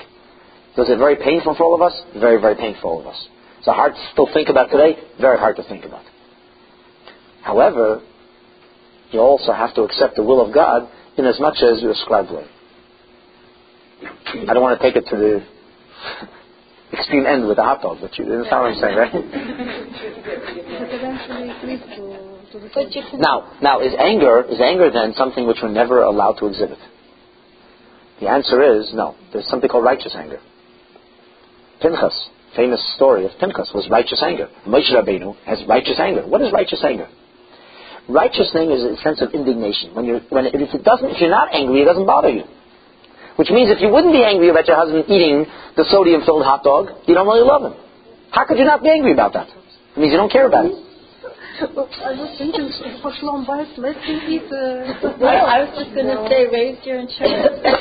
Was it very painful for all of us? Very, very painful for all of us. Is it hard to still think about today? Very hard to think about. However, you also have to accept the will of God in as much as you ascribe blame. I don't want to take it to the extreme end with the hot dog, but you understand what I'm saying, right? Now, now is anger is anger then something which we're never allowed to exhibit? The answer is no. There's something called righteous anger. Pinchas, famous story of Pinchas was righteous anger. Moshe Rabbeinu has righteous anger. What is righteous anger? Righteous thing is a sense of indignation. When you're, when it, if, it doesn't, if you're not angry, it doesn't bother you. Which means if you wouldn't be angry about your husband eating the sodium-filled hot dog, you don't really love him. How could you not be angry about that? It means you don't care about it. Well, I was just going to say, raise your insurance.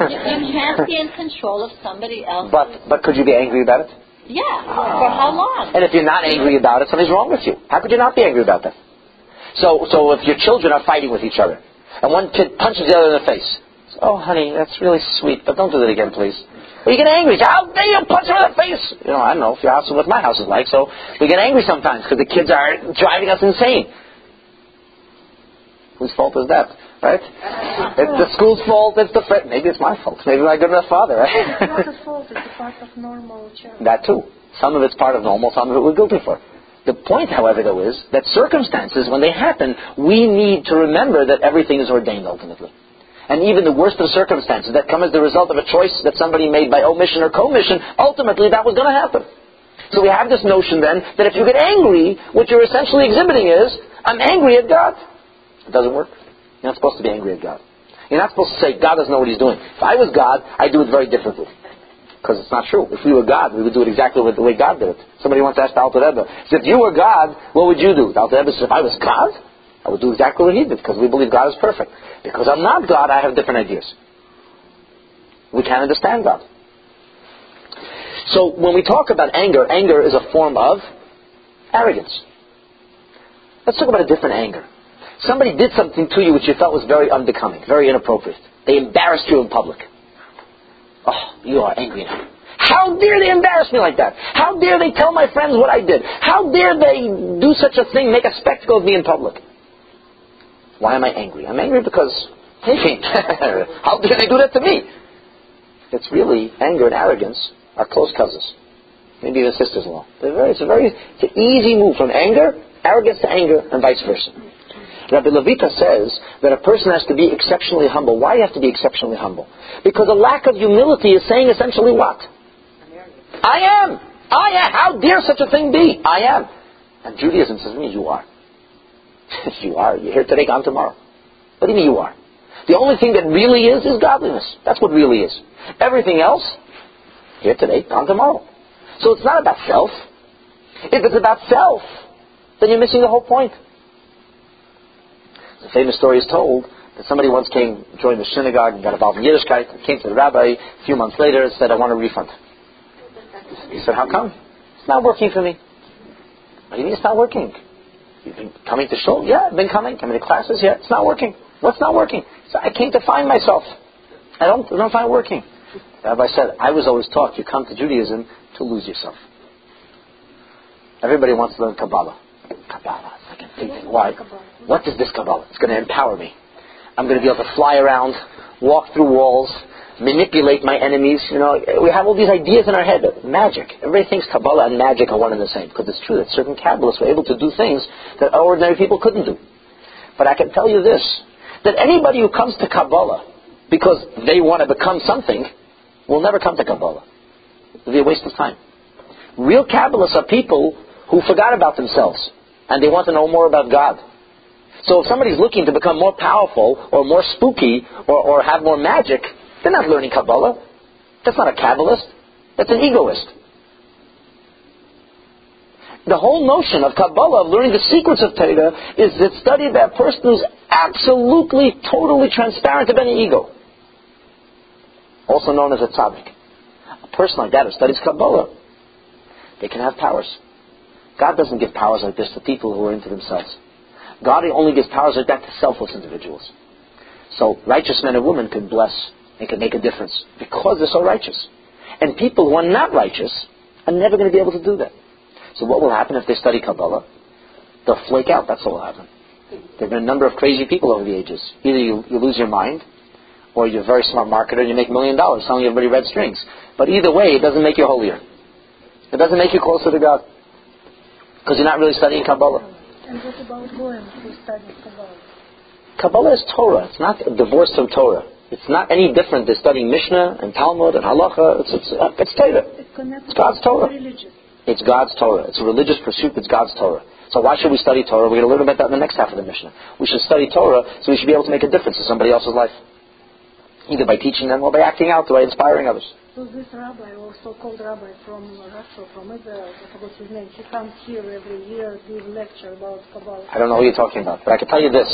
you can't be in control of somebody else. But but could you be angry about it? Yeah. For how long? And if you're not angry about it, something's wrong with you. How could you not be angry about that? So, so if your children are fighting with each other, and one kid punches the other in the face, oh, honey, that's really sweet, but don't do that again, please. You get angry. How dare you punch her in the face? You know, I don't know if your house is what my house is like, so we get angry sometimes because the kids are driving us insane. Whose fault is that, right? It's the school's fault. It's the friend. Maybe it's my fault. Maybe a good enough father, right? it's not a fault, it's part of normal child. That too. Some of it's part of normal, some of it we're guilty for. The point, however, though, is that circumstances, when they happen, we need to remember that everything is ordained ultimately. And even the worst of circumstances that come as the result of a choice that somebody made by omission or commission, ultimately that was going to happen. So we have this notion then that if you get angry, what you're essentially exhibiting is, I'm angry at God. It doesn't work. You're not supposed to be angry at God. You're not supposed to say, God doesn't know what he's doing. If I was God, I'd do it very differently. Because it's not true. If we were God, we would do it exactly the way God did it. Somebody once asked Alter Rebbe, if you were God, what would you do? Alter Rebbe said, if I was God, I would do exactly what he did, because we believe God is perfect. Because I'm not God, I have different ideas. We can't understand God. So when we talk about anger, anger is a form of arrogance. Let's talk about a different anger. Somebody did something to you which you felt was very unbecoming, very inappropriate. They embarrassed you in public. Oh, you are angry now. How dare they embarrass me like that? How dare they tell my friends what I did? How dare they do such a thing, make a spectacle of me in public? Why am I angry? I'm angry because, hey, how dare they do that to me? It's really anger and arrogance are close cousins. Maybe even sisters-in-law. It's a very, it's an easy move from anger, arrogance to anger, and vice versa. Rabbi Levitas says that a person has to be exceptionally humble. Why do you have to be exceptionally humble? Because a lack of humility is saying essentially what? I am. I am. How dare such a thing be? I am. And Judaism says me, you are. you are. You're here today, gone tomorrow. What do you mean you are? The only thing that really is is godliness. That's what really is. Everything else, here today, gone tomorrow. So it's not about self. If it's about self, then you're missing the whole point. The famous story is told that somebody once came, joined the synagogue, and got involved in Yiddishkeit, came to the rabbi a few months later and said, I want a refund. He said, how come? It's not working for me. What do you mean it's not working? You've been coming to shul? Yeah, I've been coming. Coming to classes? Yeah, it's not working. What's not working? So I came to find myself. I don't, I don't find it working. The rabbi said, I was always taught you come to Judaism to lose yourself. Everybody wants to learn Kabbalah. Kabbalah. It's like a thing. Why? What is this Kabbalah? It's going to empower me. I'm going to be able to fly around, walk through walls, manipulate my enemies. You know, we have all these ideas in our head. Magic. Everybody thinks Kabbalah and magic are one and the same because it's true that certain Kabbalists were able to do things that ordinary people couldn't do. But I can tell you this, that anybody who comes to Kabbalah because they want to become something will never come to Kabbalah. It'll be a waste of time. Real Kabbalists are people who forgot about themselves and they want to know more about God. So if somebody's looking to become more powerful or more spooky or, or have more magic, they're not learning Kabbalah. That's not a Kabbalist. That's an egoist. The whole notion of Kabbalah, of learning the secrets of Torah, is that study by a person who's absolutely, totally transparent of any ego. Also known as a tzaddik. A person like that who studies Kabbalah, they can have powers. God doesn't give powers like this to people who are into themselves. God only gives powers like that to selfless individuals. So righteous men and women can bless and can make a difference because they're so righteous. And people who are not righteous are never going to be able to do that. So what will happen if they study Kabbalah? They'll flake out. That's what will happen. There have been a number of crazy people over the ages. Either you, you lose your mind, or you're a very smart marketer and you make a million dollars selling everybody red strings. But either way, it doesn't make you holier. It doesn't make you closer to God. Because you're not really studying Kabbalah. And what about going to study Kabbalah? Kabbalah is Torah. It's not divorced from Torah. It's not any different than studying Mishnah and Talmud and Halacha. It's, it's, uh, it's Torah. It It's God's Torah. religion. It's God's Torah. It's a religious pursuit. It's God's Torah. So why should we study Torah? We're going to learn about that in the next half of the Mishnah. We should study Torah so we should be able to make a difference in somebody else's life. Either by teaching them or by acting out, or by inspiring others. So this rabbi, or so-called rabbi from Russia, from Israel, I forgot his name, he comes here every year, give lecture about Kabbalah. I don't know who you're talking about, but I can tell you this.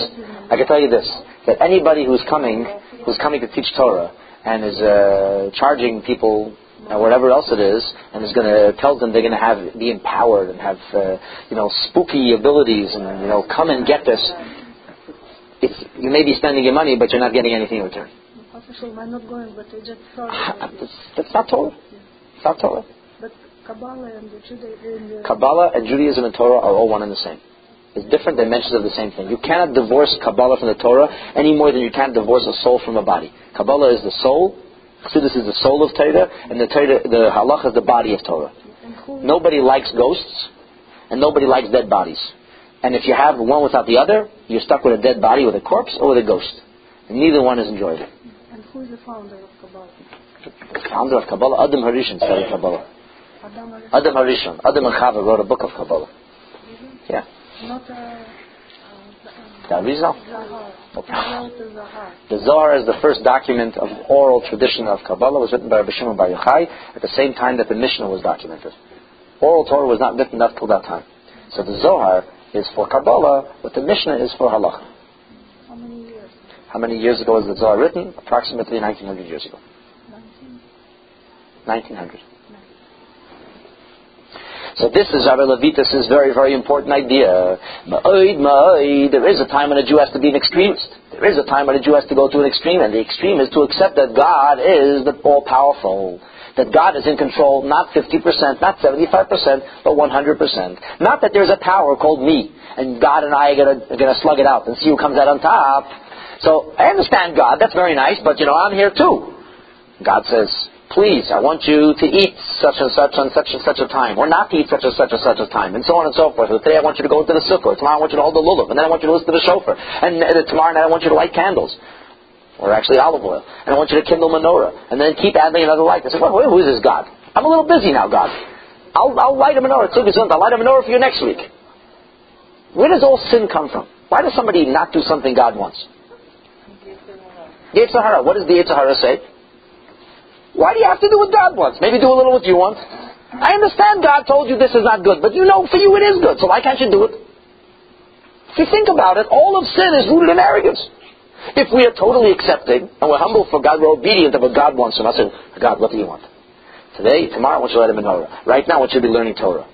I can tell you this: that anybody who's coming, who's coming to teach Torah, and is uh, charging people or whatever else it is, and is going to tell them they're going to have be empowered and have uh, you know spooky abilities, and you know come and get this. It's, you may be spending your money, but you're not getting anything in return. Official, I'm not going, but I just heard about ah, That's, not Torah. It's not Torah. But Kabbalah and the Judaism, and Kabbalah and Judaism and Torah are all one and the same. It's different dimensions of the same thing. You cannot divorce Kabbalah from the Torah any more than you can't divorce a soul from a body. Kabbalah is the soul, Chassidus is the soul of Torah, and the Torah, the Halach is the body of Torah. Nobody likes ghosts, and nobody likes dead bodies. And if you have one without the other, you're stuck with a dead body, with a corpse, or with a ghost. And neither one is enjoyable. And who is the founder of Kabbalah? The founder of Kabbalah, Adam Harishon, studied Kabbalah. Adam Arishon, Adam Harishon, Adam and Chava wrote a book of Kabbalah. Yeah. not uh, uh, The Arizal. The The Zohar is the first document of oral tradition of Kabbalah. It was written by Rabbi Shimon Bar Yochai at the same time that the Mishnah was documented. Oral Torah was not written up till that time. So the Zohar is for Kabbalah, but the Mishnah is for Halacha. How many years? Ago was the Zohar written? Approximately 1900 years ago. 1900. So this is Rabbi Levitas' very, very important idea. There is a time when a Jew has to be an extremist. There is a time when a Jew has to go to an extreme, and the extreme is to accept that God is the all-powerful. That God is in control, not 50%, not 75%, but 100%. Not that there's a power called me, and God and I are gonna slug it out and see who comes out on top. So I understand God, that's very nice, but you know, I'm here too. God says, please, I want you to eat such and such on such and such a time, or not to eat such and such and such a time, and so on and so forth. Today I want you to go into the sukkah, tomorrow I want you to hold the lulav, and then I want you to listen to the shofar, and uh, tomorrow night I want you to light candles, or actually olive oil, and I want you to kindle menorah, and then keep adding another light. I said, well, who is this God? I'm a little busy now, God. I'll, I'll light a menorah, I'll light a menorah for you next week. Where does all sin come from? Why does somebody not do something God wants? Yetzer Hara. What does the Yetzer say? Why do you have to do what God wants? Maybe do a little what you want. I understand God told you this is not good, but you know for you it is good, so why can't you do it? If you think about it, all of sin is rooted in arrogance. If we are totally accepting and we're humble for God, we're obedient to what God wants from us. I say, God, what do you want? Today, tomorrow, I want you to him menorah. Right now, I want you to be learning Torah.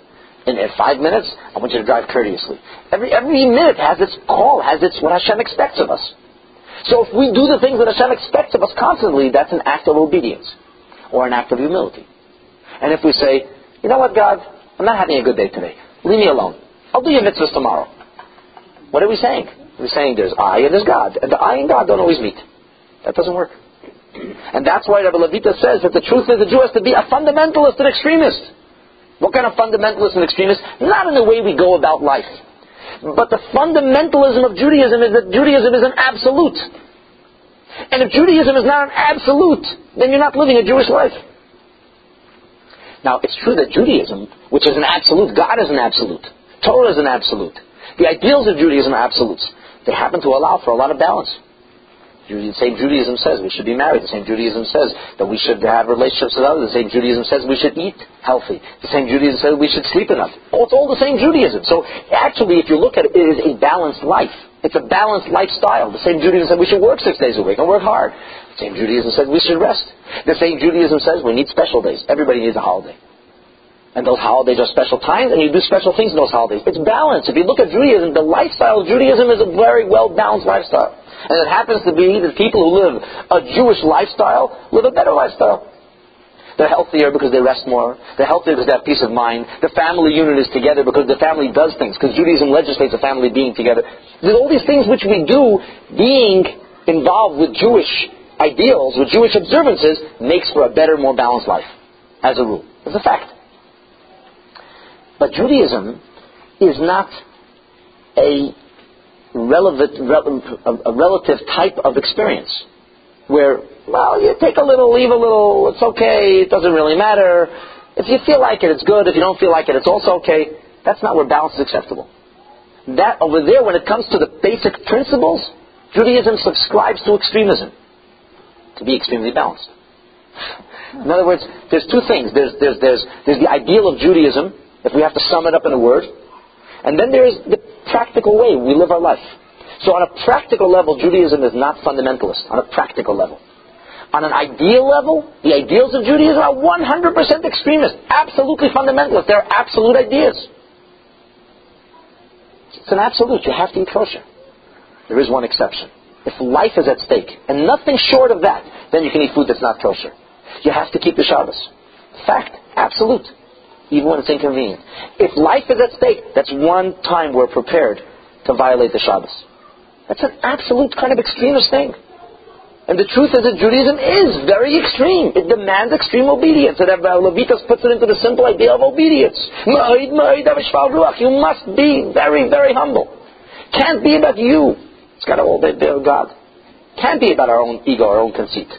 In, in five minutes, I want you to drive courteously. Every every minute has its call, has its what Hashem expects of us. So if we do the things that Hashem expects of us constantly, that's an act of obedience or an act of humility. And if we say, you know what, God, I'm not having a good day today. Leave me alone. I'll do your mitzvahs tomorrow. What are we saying? We're saying there's I and there's God. And the I and God don't always meet. That doesn't work. And that's why Rabbi Levitas says that the truth is the Jew has to be a fundamentalist and extremist. What kind of fundamentalist and extremist? Not in the way we go about life. But the fundamentalism of Judaism is that Judaism is an absolute. And if Judaism is not an absolute, then you're not living a Jewish life. Now, it's true that Judaism, which is an absolute, God is an absolute, Torah is an absolute, the ideals of Judaism are absolutes. They happen to allow for a lot of balance. The same Judaism says we should be married. The same Judaism says that we should have relationships with others. The same Judaism says we should eat healthy. The same Judaism says we should sleep enough. Oh, it's all the same Judaism. So actually, if you look at it, it is a balanced life. It's a balanced lifestyle. The same Judaism said we should work six days a week and work hard. The same Judaism says we should rest. The same Judaism says we need special days. Everybody needs a holiday. And those holidays are special times, and you do special things in those holidays. It's balanced. If you look at Judaism, the lifestyle of Judaism is a very well balanced lifestyle. And it happens to be that people who live a Jewish lifestyle live a better lifestyle. They're healthier because they rest more. They're healthier because they have peace of mind. The family unit is together because the family does things, because Judaism legislates a family being together. There's all these things which we do being involved with Jewish ideals, with Jewish observances, makes for a better, more balanced life, as a rule. It's a fact. But Judaism is not a relevant, a relative type of experience where, well, you take a little, leave a little, it's okay, it doesn't really matter. If you feel like it, it's good. If you don't feel like it, it's also okay. That's not where balance is acceptable. That over there, when it comes to the basic principles, Judaism subscribes to extremism to be extremely balanced. In other words, there's two things. There's, there's, there's, there's the ideal of Judaism, if we have to sum it up in a word. And then there's the practical way we live our life. So on a practical level, Judaism is not fundamentalist, on a practical level. On an ideal level, the ideals of Judaism are 100% extremist, absolutely fundamentalist. They're absolute ideas. It's an absolute. You have to eat kosher. There is one exception. If life is at stake, and nothing short of that, then you can eat food that's not kosher. You have to keep the Shabbos. Fact. Absolute even when it's inconvenient. If life is at stake, that's one time we're prepared to violate the Shabbos. That's an absolute kind of extremist thing. And the truth is that Judaism is very extreme. It demands extreme obedience. And Levitas puts it into the simple idea of obedience. You must be very, very humble. Can't be about you. It's got to be about God. Can't be about our own ego, our own conceit.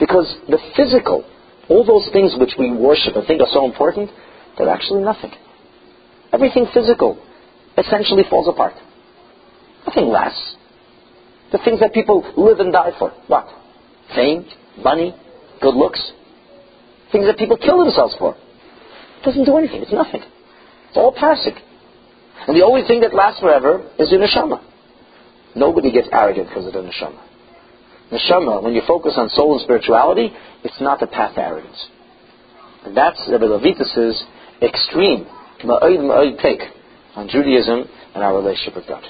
Because the physical all those things which we worship and think are so important, they're actually nothing. Everything physical essentially falls apart. Nothing lasts. The things that people live and die for. What? Fame, money, good looks. Things that people kill themselves for. It doesn't do anything. It's nothing. It's all passing. And the only thing that lasts forever is your neshama. Nobody gets arrogant because of the neshama neshama, when you focus on soul and spirituality, it's not a path to arrogance. And that's Rebbe Levitas' extreme, ma'od ma'od take on Judaism and our relationship with God.